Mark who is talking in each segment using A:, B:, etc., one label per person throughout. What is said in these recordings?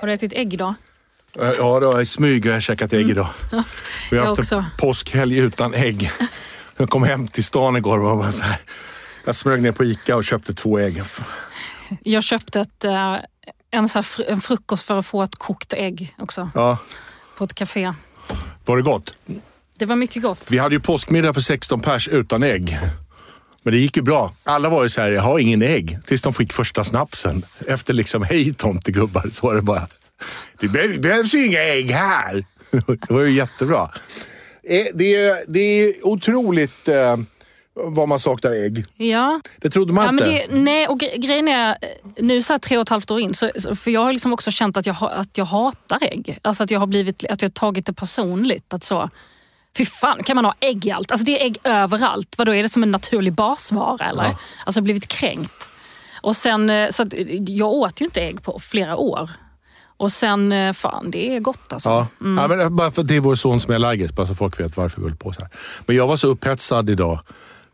A: Har du ätit ägg idag?
B: Eh, Ja, då, i smyg har jag käkat ägg idag. Vi har
A: jag
B: haft
A: också.
B: en påskhelg utan ägg. Jag kom hem till stan igår och var så här. Jag smög ner på Ica och köpte två ägg.
A: Jag köpte ett, eh, en, så fr- en frukost för att få ett kokt ägg också.
B: Ja,
A: På ett café.
B: var det gott?
A: Det var mycket gott.
B: Vi hade ju påskmiddag för 16 pers utan ägg. Men det gick ju bra. Alla var ju så här, jag har ingen ägg. Tills de fick första snapsen. Efter liksom, hej tomtegubbar, så var det bara, det be- behövs ju inga ägg här. Det var ju jättebra. Eh, Det är, det är otroligt eh, vad man saknar ägg.
A: Ja.
B: Det trodde man
A: Ja,
B: inte.
A: det, nej, och gre- grejen är, nu så här tre och ett halvt år in, så, för jag har liksom också känt att jag, att jag hatar ägg. Alltså att jag har blivit, att jag tagit det personligt. Att så, fy fan, kan man ha ägg i allt? Alltså det är ägg överallt. Vadå, är det som en naturlig basvara eller?
B: Ja.
A: Alltså jag har blivit kränkt. Och sen, eh, så att, jag åt ju inte ägg på flera år. Och sen, eh, fan det är gott alltså.
B: Ja. ja men bara för det är vår son som är allergisk, bara så folk vet varför vi höll på så här. Men jag var så upphetsad idag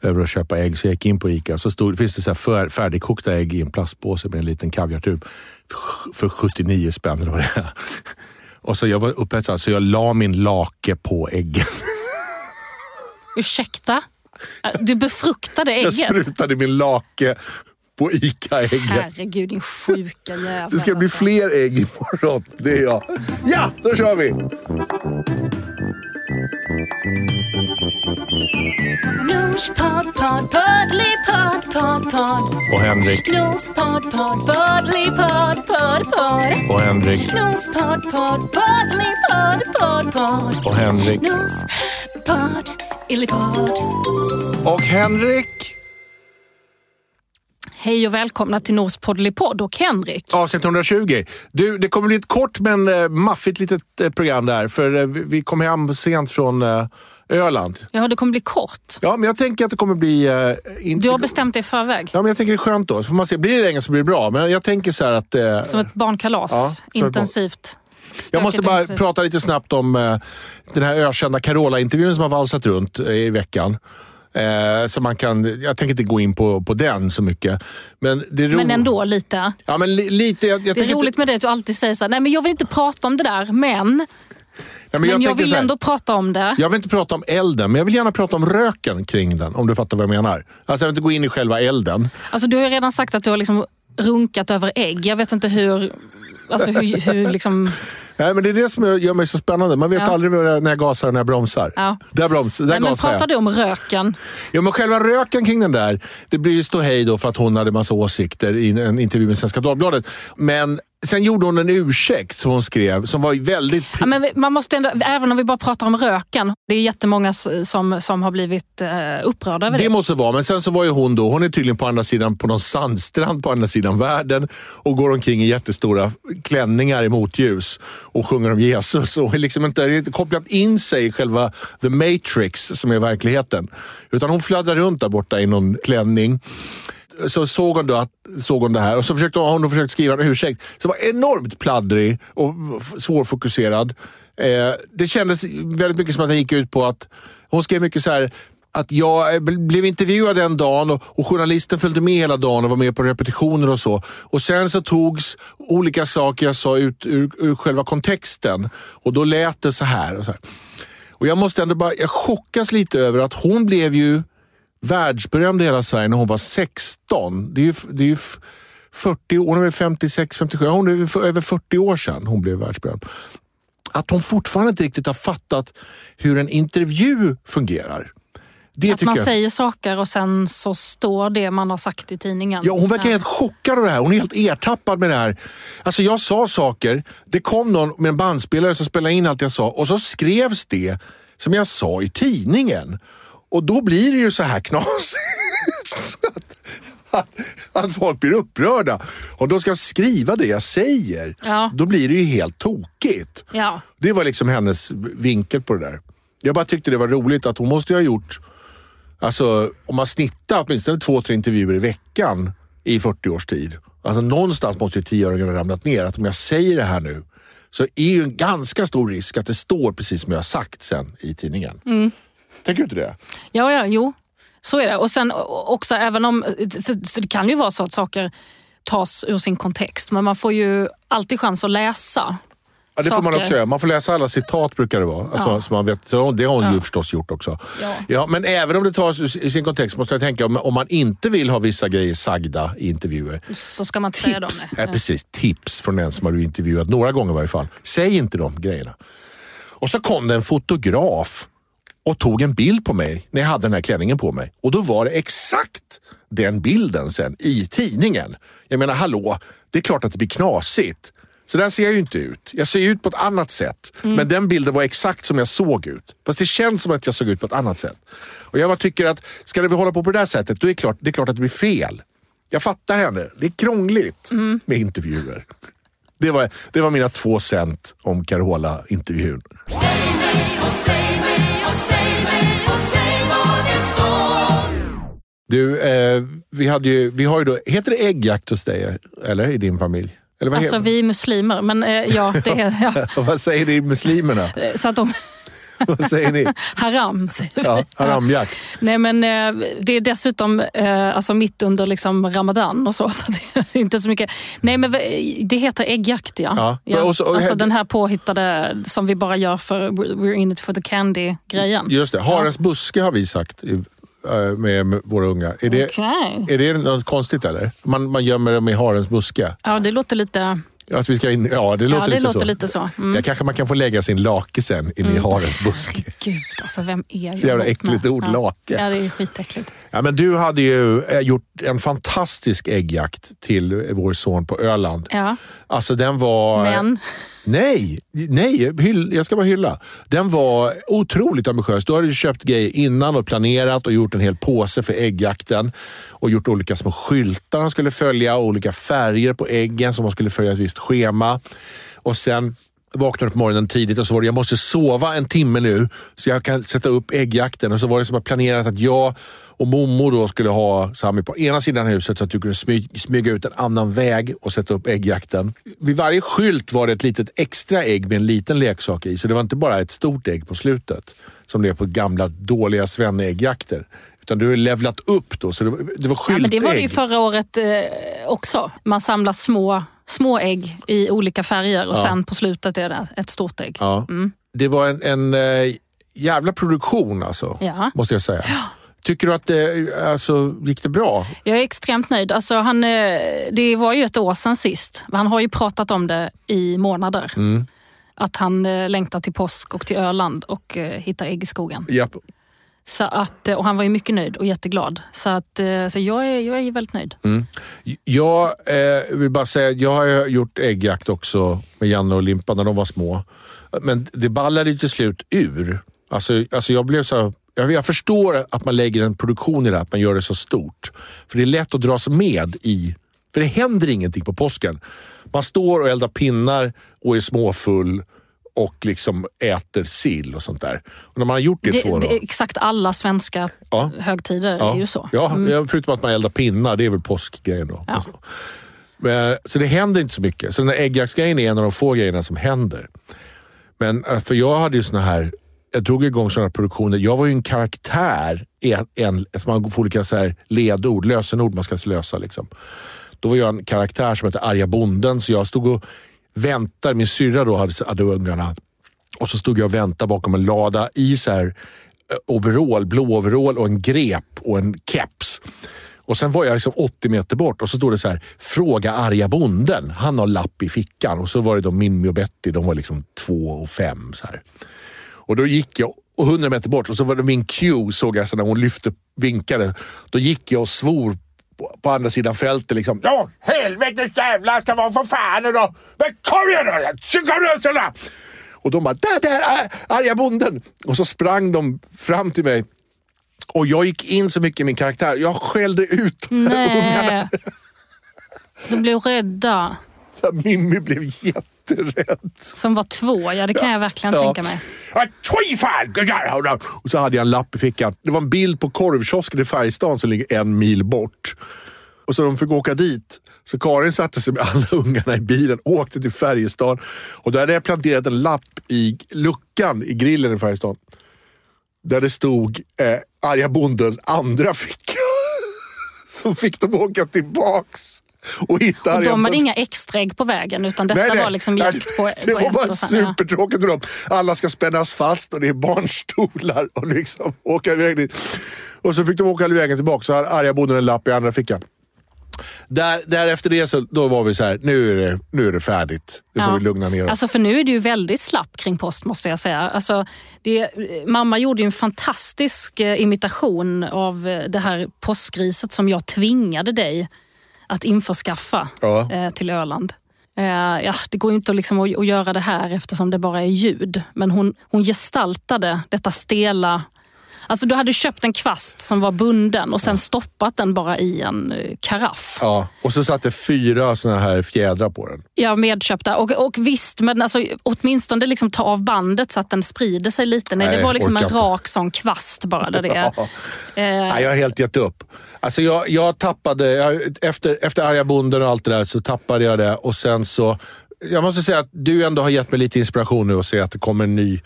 B: över att köpa ägg, så jag gick in på Ica. Så stod, finns det så här färdigkokta ägg i en plastpåse med en liten kaviartub för, för 79 spänn eller vad det är. Och så jag var upphetsad, så jag la min lake på äggen.
A: Ursäkta? Eh, Du befruktade
B: Jag
A: ägget?
B: sprutade min lake på ICA-äggen.
A: Herregud din sjuka jävel.
B: Det ska bli
A: alltså.
B: fler ägg imorgon. Det är jag. Ja, då kör vi!
C: Nospodd, podd, poddlypodd, podd, podd.
B: Och Henrik.
C: Nospodd, podd, poddlypodd, podd, podd.
B: Och Henrik.
C: Nospodd, podd, poddlypodd, podd, podd.
B: Och Henrik.
C: Nospodd, illypodd.
B: Och Henrik.
A: Hej och välkomna till Nors podd och Henrik.
B: Avsnitt 120. Du, det kommer bli ett kort men eh, maffigt litet eh, program där. För eh, vi kom hem sent från eh, Öland.
A: Ja, det kommer bli kort.
B: Ja, men jag tänker att det kommer bli... Eh, inte...
A: Du har bestämt dig i förväg.
B: Ja, men jag tänker det är skönt då. Så får man se. Blir det länge så blir det bra. Men jag tänker så här att... Eh,
A: Som ett barnkalas.
B: Ja, som ett barn.
A: Intensivt.
B: Jag måste bara
A: intensivt.
B: prata lite snabbt om eh, den här ökända Carola-intervjun som har valsat runt eh, i veckan. Eh, så man kan, jag tänker inte gå in på, på den så mycket. Men, det ro-
A: Men ändå lite.
B: Ja, men li, lite. Jag, jag
A: Det är roligt
B: inte,
A: med det att du alltid säger så här, nej men jag vill inte prata om det där, men,
B: ja, men
A: men jag,
B: tänker
A: vill
B: här,
A: ändå prata om det.
B: Jag vill inte prata om elden, men jag vill gärna prata om röken kring den. Om du fattar vad jag menar. Alltså jag vill inte gå in i själva elden.
A: Alltså, du har ju redan sagt att du har liksom runkat över ägg. Jag vet inte hur... Alltså hur, hur liksom...
B: Nej, men det är det som gör mig så spännande. Man vet
A: Ja.
B: aldrig när jag gasar och när jag bromsar.
A: Ja.
B: Där, broms, där
A: Nej, men
B: gasar jag.
A: pratar du om röken?
B: Ja, men själva röken kring den där, det blir ju ståhej då för att hon hade massa åsikter i en intervju med Svenska Dagbladet. Men sen gjorde hon en ursäkt som hon skrev, som var väldigt...
A: Ja, men man måste ändå, även om vi bara pratar om röken. Det är jättemånga som, som har blivit eh, upprörda över det.
B: Det måste vara, men sen så var ju hon då, hon är tydligen på andra sidan, på någon sandstrand på andra sidan världen och går omkring i jättestora klänningar i motljus och sjunger om Jesus och liksom inte kopplat in sig i själva the matrix som är verkligheten. Utan hon fladdrar runt där borta i någon klänning. Så såg hon, då att, såg hon det här och så försökte hon hon försökte skriva en ursäkt som var enormt pladdrig och svårfokuserad. Eh, det kändes väldigt mycket som att den gick ut på att hon skrev mycket så här att jag blev intervjuad den dagen och, och journalisten följde med hela dagen och var med på repetitioner och så. Och Sen så togs olika saker jag sa ut ur, ur själva kontexten och då lät det så här. Och, så här. och Jag måste ändå bara, jag chockas lite över att hon blev ju världsberömd i hela Sverige när hon var 16. Det är ju, det är ju f- 40, år- hon är väl 56, 57, hon är för, över 40 år sedan hon blev världsberömd. Att hon fortfarande inte riktigt har fattat hur en intervju fungerar. Det
A: Att man
B: jag.
A: säger saker och sen så står det man har sagt i tidningen.
B: Ja, hon verkar helt chockad av det här. Hon är helt ertappad med det här. Alltså jag sa saker, det kom någon med en bandspelare som spelade in allt jag sa och så skrevs det som jag sa i tidningen. Och då blir det ju så här knasigt. att, att, att folk blir upprörda. Om de ska skriva det jag säger,
A: Ja.
B: då blir det ju helt tokigt.
A: Ja.
B: Det var liksom hennes vinkel på det där. Jag bara tyckte det var roligt att hon måste ju ha gjort, alltså om man snittar åtminstone två, tre intervjuer i veckan i 40 års tid. Alltså någonstans måste ju tioöringen ha ramlat ner. Att om jag säger det här nu så är ju en ganska stor risk att det står precis som jag har sagt sen i tidningen. Tänker du inte det?
A: Ja, ja, jo. Så är det. Och sen också även om, för det kan ju vara så att saker tas ur sin kontext. Men man får ju alltid chans att läsa.
B: Ja, det får man
A: saker.
B: också göra. Man får läsa alla citat brukar det vara. Alltså,
A: Ja.
B: så man vet, så det har hon ju
A: Ja.
B: förstås gjort också.
A: Ja.
B: Ja, men även om det tas i sin kontext måste jag tänka om, om man inte vill ha vissa grejer sagda i intervjuer.
A: Så ska man inte säga dem.
B: Tips,
A: nej.
B: ja, precis, tips från den som har du intervjuat några gånger i varje fall. Säg inte de grejerna. Och så kom det en fotograf och tog en bild på mig när jag hade den här klänningen på mig. Och då var det exakt den bilden sen i tidningen. Jag menar, hallå, det är klart att det blir knasigt. Så där ser jag ju inte ut. Jag ser ut på ett annat sätt. Men den bilden var exakt som jag såg ut. Fast det känns som att jag såg ut på ett annat sätt. Och jag bara tycker att, ska det hålla på på det där sättet, då är det klart, det är klart att det blir fel. Jag fattar henne. Det är krångligt med intervjuer. Det var, det var mina två cent om Carola-intervjun. Du, eh, vi, hade ju, vi har ju då, heter det äggjakt hos dig, eller i din familj? Eller vad,
A: Alltså
B: heter,
A: vi är muslimer, men eh, ja, det ja.
B: vad säger ni muslimerna?
A: Så att de...
B: vad säger ni?
A: Haram säger vi.
B: Ja, haramjakt.
A: Nej men eh, det är dessutom eh, alltså mitt under liksom ramadan och så. så det är inte så mycket. Nej men v- det heter äggjakt ja.
B: Ja. Och så- och-
A: alltså den här påhittade som vi bara gör för we're in it for the candy-grejen.
B: Just det, harens buske har vi sagt i- eh, med, med våra ungar. Är det,
A: Okej.
B: är det något konstigt eller? Man, man gömmer dem i harens buske?
A: Ja det låter lite,
B: Att vi ska in, ja, det låter
A: ja, det
B: lite
A: låter
B: så.
A: lite så. Mm.
B: Där kanske man kan få lägga sin lake sen inne i harens buske.
A: Gud alltså vem är jag
B: Så jävla äckligt ord,
A: ja.
B: lake.
A: Ja det är skitäckligt.
B: Ja, men du hade ju eh, gjort en fantastisk äggjakt till eh, vår son på Öland.
A: Ja.
B: Alltså den var...
A: Men,
B: Nej, nej hyll, jag ska bara hylla. Den var otroligt ambitiös. Du hade ju köpt grejer innan och planerat och gjort en hel påse för äggjakten. Och gjort olika små skyltar han skulle följa, och olika färger på äggen som man skulle följa ett visst schema. Och sen vaknade på morgonen tidigt och så var det jag måste sova en timme nu så jag kan sätta upp äggjakten. Och så var det som att planerat att jag och Momo då skulle ha Sami på ena sidan huset så att du kunde smy- smyga ut en annan väg och sätta upp äggjakten. Vid varje skylt var det ett litet extra ägg med en liten leksak i. Så det var inte bara ett stort ägg på slutet som det är på gamla dåliga svenneäggjakter. Utan du har levlat upp då, så det var, det var
A: ja,
B: skyltägg.
A: men det var det ju förra året eh, också. Man samlar små, små ägg i olika färger och
B: Ja.
A: sen på slutet är det ett stort ägg.
B: Ja. Det var en, en eh, jävla produktion alltså,
A: Ja.
B: måste jag säga. Tycker du att det alltså, gick det bra?
A: Jag är extremt nöjd. Alltså han, eh, det var ju ett år sedan sist. men Han har ju pratat om det i månader.
B: Mm.
A: Att han eh, längtar till påsk och till Öland och hittar ägg i skogen.
B: Japp.
A: Så att, eh, och han var ju mycket nöjd och jätteglad. Så, att, eh, så jag, är, jag är väldigt nöjd.
B: Mm. Jag eh, vill bara säga, jag har gjort äggjakt också med Janne och Limpa när de var små. Men det ballade ju till slut ur. Alltså, alltså jag blev så jag, jag förstår att man lägger en produktion i det här, att man gör det så stort. För det är lätt att dras med i... För det händer ingenting på påsken. Man står och eldar pinnar och är småfull och liksom äter sill och sånt där. Och när man har gjort det,
A: Det,
B: två
A: det,
B: dagar...
A: exakt alla svenska
B: Ja.
A: högtider
B: Ja.
A: är ju så.
B: Ja, ja, förutom att man eldar pinnar. Det är väl påskgrejen då.
A: Ja.
B: Så. Men, så det händer inte så mycket. Så den här äggjaktsgrejen är en av de få grejerna som händer. Men eh, för jag hade ju såna här jag drog igång sådana produktioner. Jag var ju en karaktär, en, en, man får olika så här ledord, lösenord man ska lösa. Liksom. Då var jag en karaktär som hette Arga bonden, så jag stod och väntar, Min syrra då hade, hade ungarna och så stod jag och väntade bakom en lada i så här eh, overall, blå overall och en grep och en keps. Och sen var jag liksom 80 meter bort och så stod det så här, fråga arga bonden. Han har lapp i fickan. Och så var det då Mimmi och Betty, de var liksom två och fem. Så här. Och då gick jag och 100 meter bort och så var det min cue, såg jag så när hon lyfte, vinkade. Då gick jag och svor på, på andra sidan fältet liksom. Ja, helvetes jävlar ska vara för fan då! Men kom igen då! Så kom! Och de bara, där, där, är arga bonden! Och så sprang de fram till mig. Och jag gick in så mycket i min karaktär. Jag skällde ut ungarna.
A: Nej. De blev rädda.
B: Så här, Mimmi blev jätterädd.
A: Som var två, ja det kan jag verkligen tänka mig.
B: Ja, twi fan! Och så hade jag en lapp i fickan. Det var en bild på korvkiosken i Färjestaden som ligger en mil bort. Och så de fick åka dit. Så Karin satte sig med alla ungarna i bilen och åkte till Färjestaden. Och där hade jag planterat en lapp i luckan i grillen i Färjestaden. Där det stod eh, arga bondens andra ficka. Så fick de åka tillbaks och hitta
A: Och de hade inga extra ägg på vägen utan detta var liksom jakt på,
B: Det
A: på
B: var
A: ett
B: bara supertråkigt för dem. Alla ska spännas fast och det är barnstolar och liksom åka iväg dit. Och så fick de åka vägen tillbaka så har arga bonden en lapp i andra fickan. Där, där efter det så då var vi så här, nu är det, nu är det färdigt. Nu får
A: Ja.
B: vi lugna ner oss.
A: Alltså för nu är det ju väldigt slapp kring post måste jag säga. Alltså det, mamma gjorde ju en fantastisk eh, imitation av eh, det här påskgriset som jag tvingade dig att införskaffa
B: Ja.
A: eh, till Öland. Eh, ja, det går ju inte att, liksom att, att göra det här eftersom det bara är ljud. Men hon, hon gestaltade detta stela... Alltså du hade köpt en kvast som var bunden och sen stoppat den bara i en eh, karaff.
B: Ja, och så satt det fyra såna här fjädrar på den.
A: Ja, medköpta. Och, och visst, men alltså, åtminstone liksom ta av bandet så att den sprider sig lite. Nej,
B: Nej,
A: det var liksom en rak sån kvast bara. Där det är.
B: Ja.
A: Eh,
B: Nej, jag har helt gett upp. Alltså jag, jag tappade, jag, efter, efter arga bonden och allt det där så tappade jag det och sen så... Jag måste säga att du ändå har gett mig lite inspiration nu och se att det kommer en ny,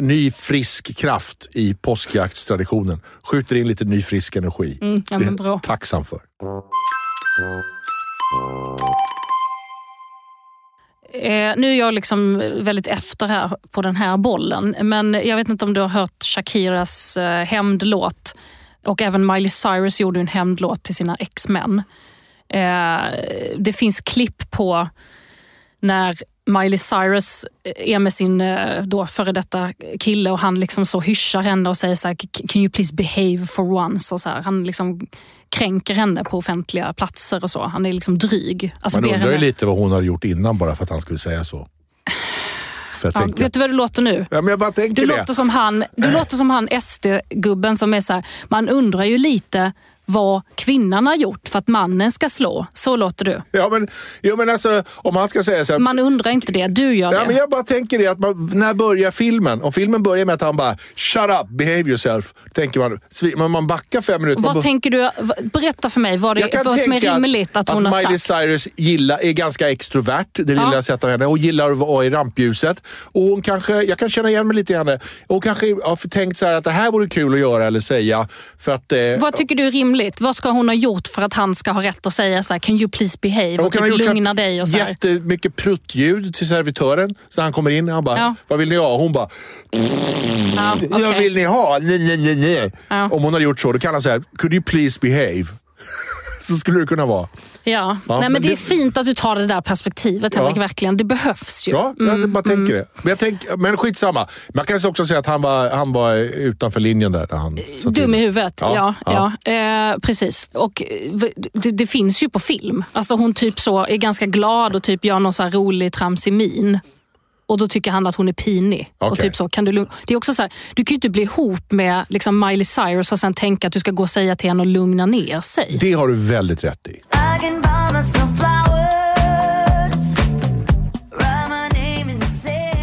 B: ny frisk kraft i påskjaktstraditionen. Skjuter in lite ny frisk energi.
A: Mm, ja,
B: det är
A: men bra.
B: jag tacksam för.
A: Eh, nu är jag liksom väldigt efter här på den här bollen. Men jag vet inte om du har hört Shakiras eh, hämndlåt. Och även Miley Cyrus gjorde en hämndlåt till sina ex-män. Eh, det finns klipp på när Miley Cyrus är med sin eh, då före detta kille och han liksom så hyschar henne och säger så här, can you please behave for once? Och så här. Han liksom kränker henne på offentliga platser och så. Han är liksom dryg. Alltså
B: Man undrar ju
A: henne-
B: lite vad hon hade gjort innan bara för att han skulle säga så. För
A: Ja, vet du vad du låter nu?
B: ja, men jag bara tänker
A: Du
B: det.
A: låter som han, du låter som han SD-gubben som är så här, man undrar ju lite vad kvinnan har gjort för att mannen ska slå. Så låter du.
B: Ja, men, ja, men alltså, om han ska säga så här,
A: Man undrar inte det, du gör
B: Ja,
A: det.
B: men jag bara tänker det att man, när börjar filmen? Om filmen börjar med att han bara “shut up, behave yourself” tänker man, men man backar fem minuter. man
A: Vad
B: bara-
A: tänker du, berätta för mig vad, det,
B: jag kan
A: vad som är rimligt att, hon har
B: Miley
A: sagt.
B: Cyrus gillar, är ganska extrovert, det lilla jag har sett av henne. Hon gillar att vara i rampljuset. Och hon kanske, jag kan känna igen mig lite i henne. Hon kanske har tänkt så här att det här vore kul att göra eller säga. För att, eh,
A: Vad tycker du är rimligt? Vad ska hon ha gjort för att han ska ha rätt att säga så här, can you please behave? Och
B: ha
A: typ
B: så
A: lugna dig och så här.
B: jättemycket pruttljud till servitören. Så han kommer in och han bara,
A: Ja.
B: vad vill ni ha? Hon bara,
A: Ja,
B: Vad
A: okej.
B: vill ni ha? Nej, nej, nej, nej. Om hon hade gjort så, då kan han säga “Could you please behave?” Så skulle det kunna vara.
A: Ja.
B: Ja,
A: Nej, men
B: men
A: det är
B: det-
A: fint att du tar det där perspektivet Henrik,
B: Ja.
A: verkligen. Det behövs ju.
B: Ja, jag bara tänker det. Men, jag tänk, men skitsamma. Man kan också säga att han var, han var utanför linjen där. När han.
A: Dum i huvudet, ja.
B: Ja.
A: Eh, precis. Och eh, det, det finns ju på film. Alltså hon typ så är ganska glad och typ gör någon så rolig tramsig min. Och då tycker han att hon är pinig. Och
B: Okej.
A: typ så, kan du, det är också så här, du kan ju inte bli ihop med liksom Miley Cyrus och sen tänka att du ska gå och säga till henne att lugna ner sig.
B: Det har du väldigt rätt i.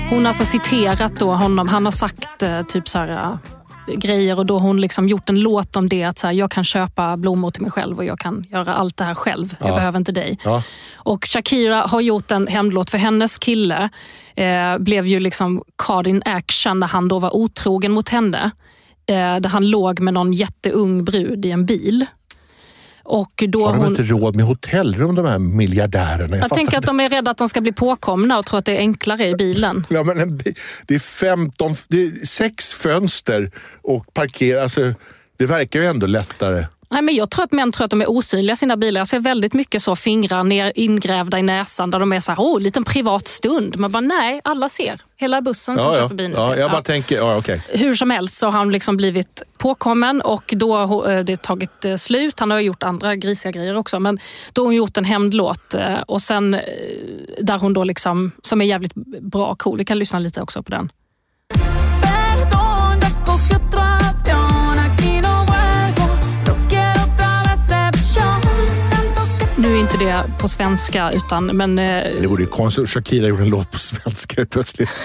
A: Hon har alltså citerat då honom. Han har sagt eh, typ så här, eh, grejer och då har hon liksom gjort en låt om det. Att så här, jag kan köpa blommor till mig själv och jag kan göra allt det här själv. Jag
B: Ja.
A: behöver inte dig.
B: Ja.
A: Och Shakira har gjort en hämndlåt för hennes kille. Eh, blev ju liksom caught in action när han då var otrogen mot henne. Eh, där han låg med någon jätteung brud i en bil. Och då
B: Har de
A: hon...
B: inte råd med hotellrum, de här miljardärerna?
A: Jag
B: fattar
A: tänker att de är rädda att de ska bli påkomna och tror att det är enklare i bilen.
B: Ja, men en, bi- det är 15, det är sex fönster och parkera. Alltså, det verkar ju ändå lättare.
A: Nej, men jag tror att män tror att de är osynliga i sina bilar. Jag ser väldigt mycket så fingrar ner, ingrävda i näsan där de är så här, åh, liten privat stund. Men bara nej, alla ser. Hela bussen som
B: Ja,
A: kör
B: ja.
A: förbi nu
B: ja, jag bara
A: Ja.
B: tänker, ja, okej.
A: Hur som helst så har han liksom blivit påkommen och då har eh, det tagit eh, slut. Han har gjort andra grisiga grejer också. Men då har hon gjort en hämndlåt eh, och sen där hon då liksom, som är jävligt bra cool. Vi kan lyssna lite också på den. Det på svenska utan men eh,
B: Det vore ju konstigt. Shakira gjorde en låt på svenska plötsligt.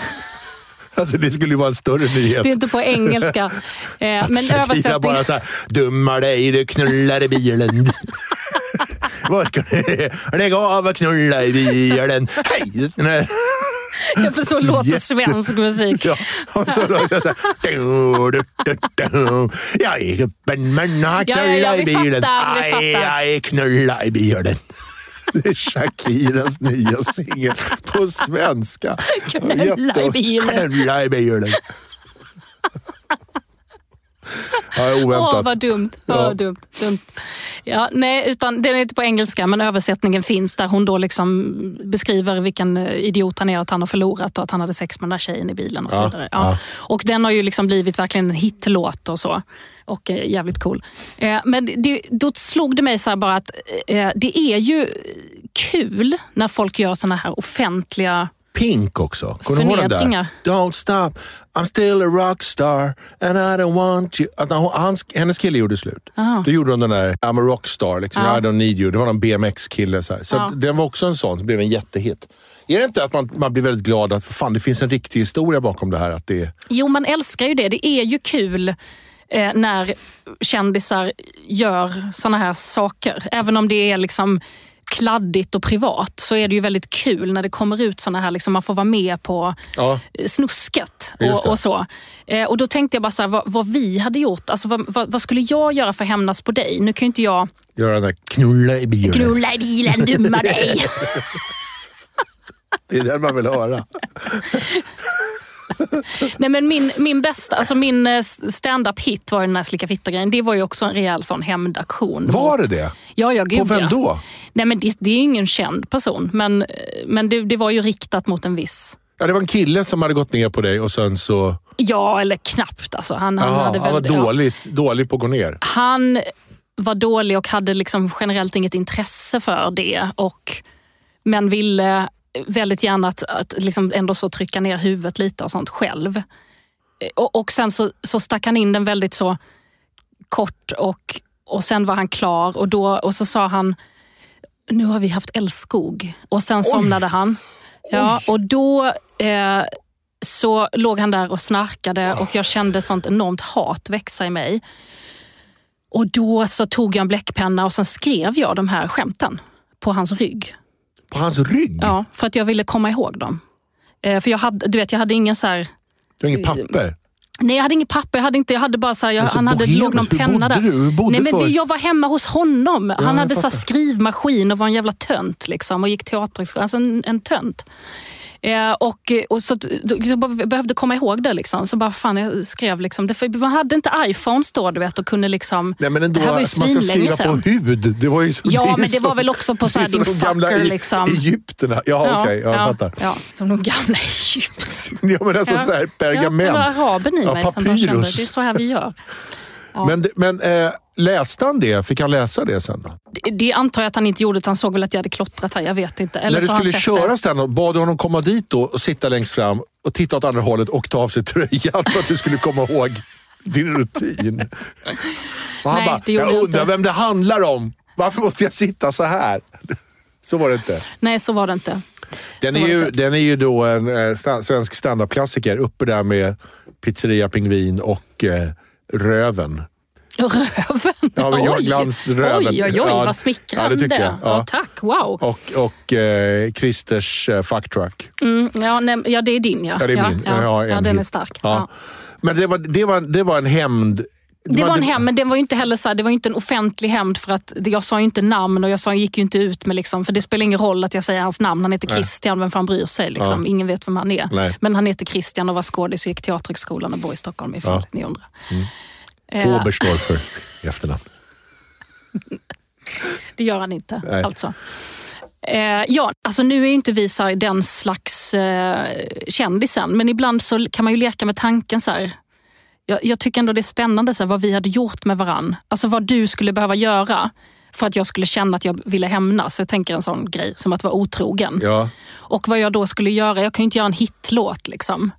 B: Alltså det skulle ju vara en större nyhet.
A: det är inte på engelska. Eh, men
B: Shakira
A: översättning...
B: bara såhär, dummar dig, du knullar i bilen. Var ska du? Lägg av och knulla i bilen. Hej! Här-
A: Ja, för så låter
B: Jätte-
A: svensk musik.
B: Ja, och så låter det du, du. Jag är gubben men har
A: Ja, ja,
B: knulla
A: ja,
B: i bilen.
A: fattar,
B: Aj, aj, knulla i bilen. Det är Shakiras nya singel på svenska.
A: Knulla i bilen.
B: Knulla i bilen. Ja,
A: Åh,
B: oväntat.
A: vad dumt. Ja.
B: Ja.
A: dumt, dumt. Ja, nej, utan den är inte på engelska, men översättningen finns där hon då liksom beskriver vilken eh, idiot han är, att han har förlorat och att han hade sex med den där tjejen i bilen och så
B: Ja,
A: vidare. Ja.
B: ja.
A: Och den har ju liksom blivit verkligen en hitlåt och så. Och eh, jävligt cool. Eh, men det, då slog det mig så här bara att eh, det är ju kul när folk gör såna här offentliga
B: Pink också. Kommer du ihåg den där? Don't stop, I'm still a rockstar and I don't want you. Att han- hans, hennes kille gjorde slut.
A: Aha.
B: Då gjorde hon den där I'm a rockstar, liksom,
A: Ja.
B: I don't need you. Det var någon BMX-kille. Så, så
A: Ja.
B: den var också en sån som blev en jättehit. Är det inte att man, man blir väldigt glad att fan, det finns en riktig historia bakom det här? Att det
A: Jo, man älskar ju det. Det är ju kul eh, när kändisar gör såna här saker. Även om det är liksom kladdigt och privat så är det ju väldigt kul när det kommer ut såna här, liksom, man får vara med på
B: ja,
A: eh, snusket och,
B: det.
A: och så. Eh, och då tänkte jag bara så här, vad, vad vi hade gjort. Alltså, vad, vad, vad skulle jag göra för att hämnas på dig? Nu kan ju inte jag
B: göra den där knulla i bilen.
A: knulla i bilen, dumma dig.
B: Det är den man vill höra.
A: Nej, men min, min bästa, alltså min eh, stand-up hit var ju den här slicka fitta-grejen. Det var ju också en rejäl sån hämndaktion.
B: Var
A: mot-
B: det det?
A: Ja, ja, gud
B: På vem då?
A: Nej, men det, det är ingen känd person, men, eh, men det, det var ju riktat mot en viss...
B: Ja, det var en kille som hade gått ner på dig och sen så...
A: Ja, eller knappt. Alltså. Han, han,
B: Aha,
A: hade
B: han var
A: väl- ja.
B: dålig, dålig på att gå ner.
A: han var dålig och hade liksom generellt inget intresse för det. Och, men ville väldigt gärna att, att liksom ändå så trycka ner huvudet lite och sånt själv. Och, och sen så, så stack han in den väldigt så kort och, och sen var han klar och, då, och så sa han nu har vi haft älskog. Och sen somnade han. Ja, och då eh, så låg han där och snarkade och jag kände sånt enormt hat växa i mig. Och då så tog jag en bläckpenna och sen skrev jag de här skämten på hans rygg.
B: På hans rygg?
A: Ja, för att jag ville komma ihåg dem. Eh, för jag hade, du vet, jag hade ingen så här...
B: Du har inget papper?
A: Nej, jag hade ingen papper. Jag hade, inte, jag hade bara så här, jag,
B: Men så
A: han hade låg någon penna där.
B: du? Hur bodde
A: Nej, men jag var hemma hos honom. han
B: jag
A: hade så skrivmaskin och var en jävla tönt. Liksom, och gick teaterhögskolan. Alltså en, en tönt. Eh, och, och så, bara behövde komma ihåg det. Liksom. Så bara fan, jag skrev liksom. Det, för man hade inte iPhones då du vet, och kunde liksom...
B: Nej men ändå,
A: det här var ju
B: alltså, man ska skriva på hud. Det var ju så,
A: Ja,
B: det
A: men det
B: som-
A: var väl också på så här din
B: de gamla
A: fucker,
B: i-
A: liksom.
B: Egypterna. Ja, okej, jag
A: ja,
B: fattar.
A: Ja, som de gamla Egypten.
B: Ja, men alltså så här, pergament.
A: Ja, det var araben i
B: Ja,
A: mig som bara kände,
B: papyrus.
A: det är så här vi gör. Ja.
B: Men, men eh, läste han det? Fick han läsa det sen då?
A: Det, det antar jag att han inte gjorde, utan han såg väl att jag hade klottrat här. Jag vet inte. Eller
B: När du skulle köra
A: det.
B: stand bad du honom komma dit då och sitta längst fram och titta åt andra hållet och ta av sig tröjan för att du skulle komma ihåg din rutin. Och han
A: Nej,
B: bara, jag undrar
A: inte."
B: vem det handlar om. Varför måste jag sitta så här? Så var det inte.
A: Nej, så var det inte.
B: Den
A: Så
B: är, ju,
A: inte.
B: den är ju då en eh, sta- svensk standup-klassiker. Uppe där med Pizzeria Pingvin och eh, Röven.
A: Röven?
B: Ja, men jag- glansröven.
A: Oj, oj, oj,
B: Ja,
A: vad smickrande.
B: ja, det tycker jag. Ja.
A: tack, wow.
B: Och, och eh, Christers eh, Fucktruck.
A: Mm, ja, nej, ja, det är din ja.
B: Ja, det är
A: ja,
B: min.
A: Ja, ja, den är
B: hit.
A: stark.
B: Ja.
A: Ja.
B: Men det var, det, var, det var en hämnd.
A: Det var en hämnd, men det var ju inte heller så här, det var inte en offentlig hämnd för att jag sa ju inte namn och jag sa, gick ju inte ut med liksom, för det spelar ingen roll att jag säger hans namn. Han heter
B: Nej.
A: Christian, vem fan bryr sig? Liksom.
B: Ja.
A: Ingen vet vem han är.
B: Nej.
A: Men han heter Christian och var skådis och gick Teaterhögskolan och bor i Stockholm ifall
B: Ja.
A: ni undrar. Eh,
B: Oberstdorfer i efternamn.
A: Det gör han inte.
B: Nej.
A: Alltså. Eh, ja, alltså nu är inte vi så här, den slags eh, kändisen, men ibland så kan man ju leka med tanken så här. Jag, jag tycker ändå det är spännande så här, vad vi hade gjort med varann. Alltså vad du skulle behöva göra för att jag skulle känna att jag ville hämnas. Jag tänker en sån grej som att vara otrogen.
B: Ja.
A: Och vad jag då skulle göra, jag kan ju inte göra en hitlåt liksom.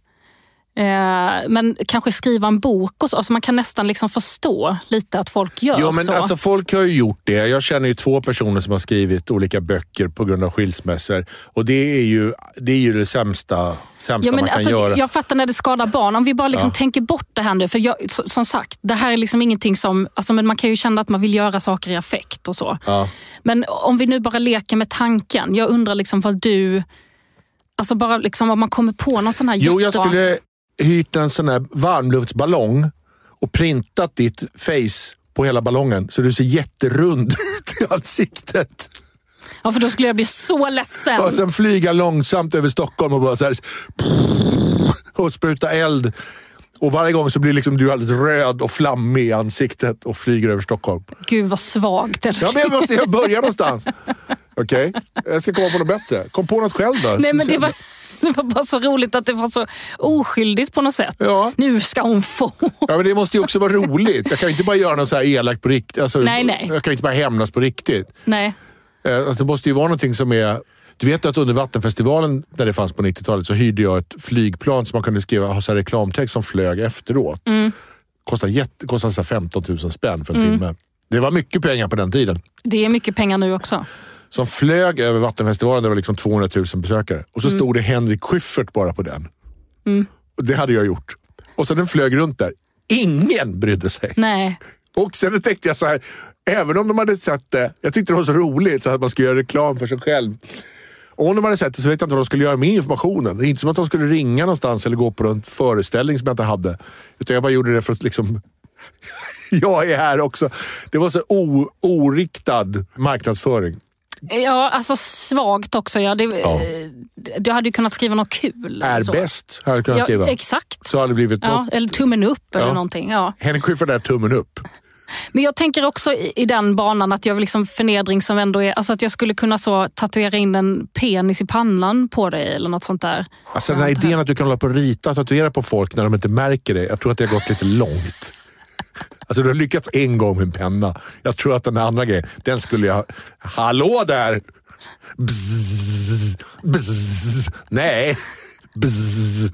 A: Eh, men kanske skriva en bok och så. Alltså man kan nästan liksom förstå lite att folk gör
B: Jo, men
A: så.
B: alltså, folk har ju gjort det. Jag känner ju två personer som har skrivit olika böcker på grund av skilsmässor. Och det är ju det, är ju det sämsta, sämsta
A: Ja, men
B: man kan
A: alltså,
B: göra.
A: Jag fattar när det skadar barn. Om vi bara liksom
B: Ja.
A: tänker bort det här nu. För jag, som sagt, det här är liksom ingenting som... Alltså, men man kan ju känna att man vill göra saker i affekt och så.
B: Ja.
A: Men om vi nu bara leker med tanken. Jag undrar liksom vad du... Alltså bara liksom om man kommer på någon sån här
B: Jo, jag skulle hyrt en sån här varmluftsballong och printat ditt face på hela ballongen så du ser jätterund ut i ansiktet.
A: Ja, för då skulle jag bli så ledsen.
B: Och sen flyga långsamt över Stockholm och bara så här, och spruta eld. Och varje gång så blir liksom du alldeles röd och flammig i ansiktet och flyger över Stockholm.
A: Gud vad svagt
B: Ja,
A: älskling.
B: men jag måste jag börja någonstans. Okej? Jag ska komma på något bättre. Kom på något själv då.
A: Nej, men det var, det var bara så roligt att det var så oskyldigt på något sätt.
B: Ja.
A: Nu ska hon få.
B: Ja, men det måste ju också vara roligt. Jag kan ju inte bara göra något så här elakt på riktigt. Alltså,
A: Nej, nej.
B: Jag kan ju inte bara hämnas på riktigt.
A: Nej.
B: Eh, Alltså, det måste ju vara någonting som är... Du vet att under Vattenfestivalen, när det fanns på 90-talet, så hyrde jag ett flygplan som man kunde skriva ha så reklamtext som flög efteråt. Kostade, jätte, kostade så här 15 000 spänn för en timme. Det var mycket pengar på den tiden.
A: Det är mycket pengar nu också.
B: Som flög över Vattenfestivalen, det var liksom 200 000 besökare. Och så stod det Henrik Schyffert bara på den. Och Det hade jag gjort. Och så den flög runt där. Ingen brydde sig.
A: Nej.
B: Och sen tänkte jag så här, även om de hade sett det, jag tyckte det var så roligt så att man skulle göra reklam för sig själv. Och om de hade sett det så vet jag inte vad de skulle göra med informationen. Det är inte som att de skulle ringa någonstans eller gå på en föreställning som jag inte hade. Utan jag bara gjorde det för att liksom, jag är här också. Det var så o, oriktad marknadsföring.
A: Ja, alltså svagt också. Ja. Det,
B: Ja.
A: Du hade ju kunnat skriva något kul.
B: Är
A: så.
B: bäst, hade jag kunnat
A: Ja,
B: skriva.
A: exakt.
B: Så hade det blivit
A: Ja,
B: något.
A: eller tummen upp eller någonting. Ja.
B: Henrik Schyffert är tummen upp.
A: Men jag tänker också i, i den banan att jag vill liksom förnedring som ändå är... Alltså att jag skulle kunna så tatuera in en penis i pannan på dig eller något sånt där.
B: Alltså den här idén att du kan hålla på och rita och tatuera på folk när de inte märker det. Jag tror att det har gått lite långt. Alltså du har lyckats en gång med en penna. Jag tror att den andra grejen, den skulle jag... Hallå där! Bzzz, bzzz. Nej. Bzzz.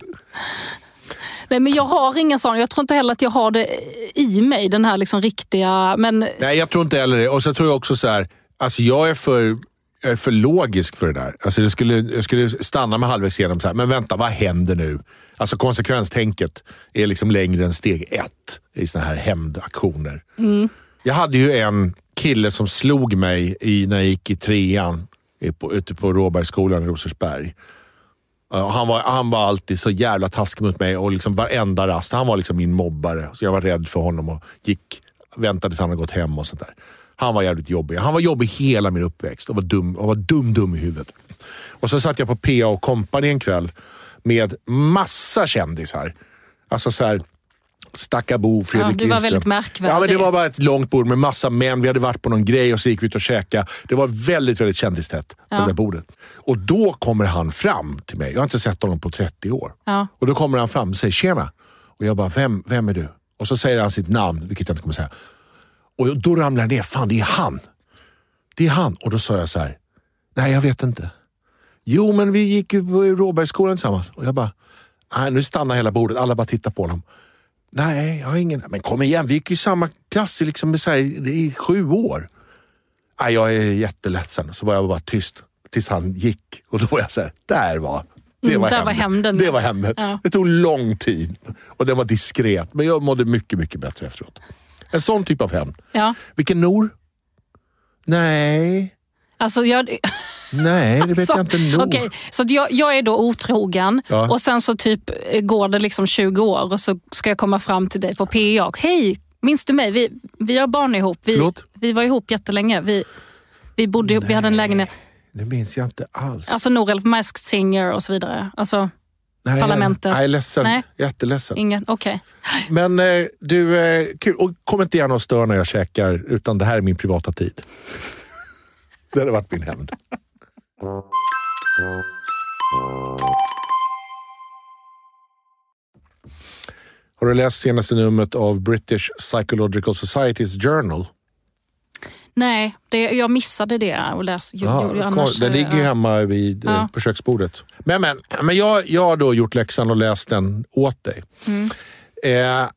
A: Nej, men jag har ingen sån. Jag tror inte heller att jag har det i mig, den här liksom riktiga... Men
B: Nej, jag tror inte heller det. Och så tror jag också så här, alltså jag är för, jag är för logisk för det där. Alltså jag, skulle, jag skulle stanna med halvvägs igenom så här, men vänta, vad händer nu? Alltså konsekvenstänket är liksom längre än steg ett i såna här hämndaktioner. Jag hade ju en kille som slog mig i, när jag gick i trean på, ute på Råbergsskolan i Rosersberg. Ja, Han var, han var alltid så jävla taskig mot mig och liksom varenda rast. Han var liksom min mobbare. Så jag var rädd för honom och gick, väntade tills han hade gått hem och sånt där. Han var jävligt jobbig. Han var jobbig hela min uppväxt och var dum, och var dum, dum i huvudet. Och så satt jag på PA och Company en kväll med massa kändisar. Alltså så här, Stackabo, Fredrik
A: du var
B: Lindström.
A: väldigt märkvärdig.
B: Ja, men det var bara ett långt bord med massa män. Vi hade varit på någon grej och så gick vi ut och käkade. Det var väldigt, väldigt kändistätt på det där bordet. Och då kommer han fram till mig. Jag har inte sett honom på 30 år.
A: Ja.
B: Och då kommer han fram och säger tjena. Och jag bara, vem, vem är du? Och så säger han sitt namn, vilket jag inte kommer säga. Och då ramlar jag ner. Fan, det är han. Det är han. Och då sa jag så här, nej jag vet inte. Jo, men vi gick ju på Råbergsskolan tillsammans. Och jag bara, nej nu stannar hela bordet. Alla bara tittar på honom. Nej, jag har ingen. Men kom igen, vi gick ju i samma klass i, liksom, så här, i sju år. Nej, jag är jätteledsen. Så var jag bara tyst tills han gick. Och då var jag så här, där var det
A: Mm,
B: var
A: var hämnden.
B: Det var hämnden.
A: Ja.
B: Det tog lång tid och den var diskret. Men jag mådde mycket, mycket bättre efteråt. En sån typ av hämnd.
A: Ja.
B: Vilken Nor? Nej,
A: Alltså jag,
B: nej, det vet
A: så,
B: jag inte. Nor.
A: okej, så jag, jag är då otrogen
B: Ja.
A: och sen så typ eh, går det liksom 20 år och så ska jag komma fram till dig på PA. Hej, minns du mig? Vi, vi har barn ihop. Vi,
B: Förlåt?
A: vi var ihop jättelänge. Vi, vi bodde ihop, vi hade en lägenhet.
B: Det minns jag inte alls.
A: Alltså Norel, Masked Singer och så vidare. Alltså
B: nej,
A: Parlamentet.
B: Är ledsen.
A: Nej.
B: Jätteledsen.
A: ingen, okej.
B: Men eh, du, eh, kul. Och kom inte gärna och stör när jag käkar, utan det här är min privata tid. det hade varit min hämnd. Har du läst senaste numret av British Psychological Society's Journal?
A: Nej, det, jag missade det och läs, ju,
B: Ja,
A: ju, annars,
B: den ligger ju
A: eh,
B: hemma vid, eh,
A: Ja.
B: på köksbordet. Men, men, men jag, jag har då gjort läxan och läst den åt dig.
A: Mm.
B: Eh,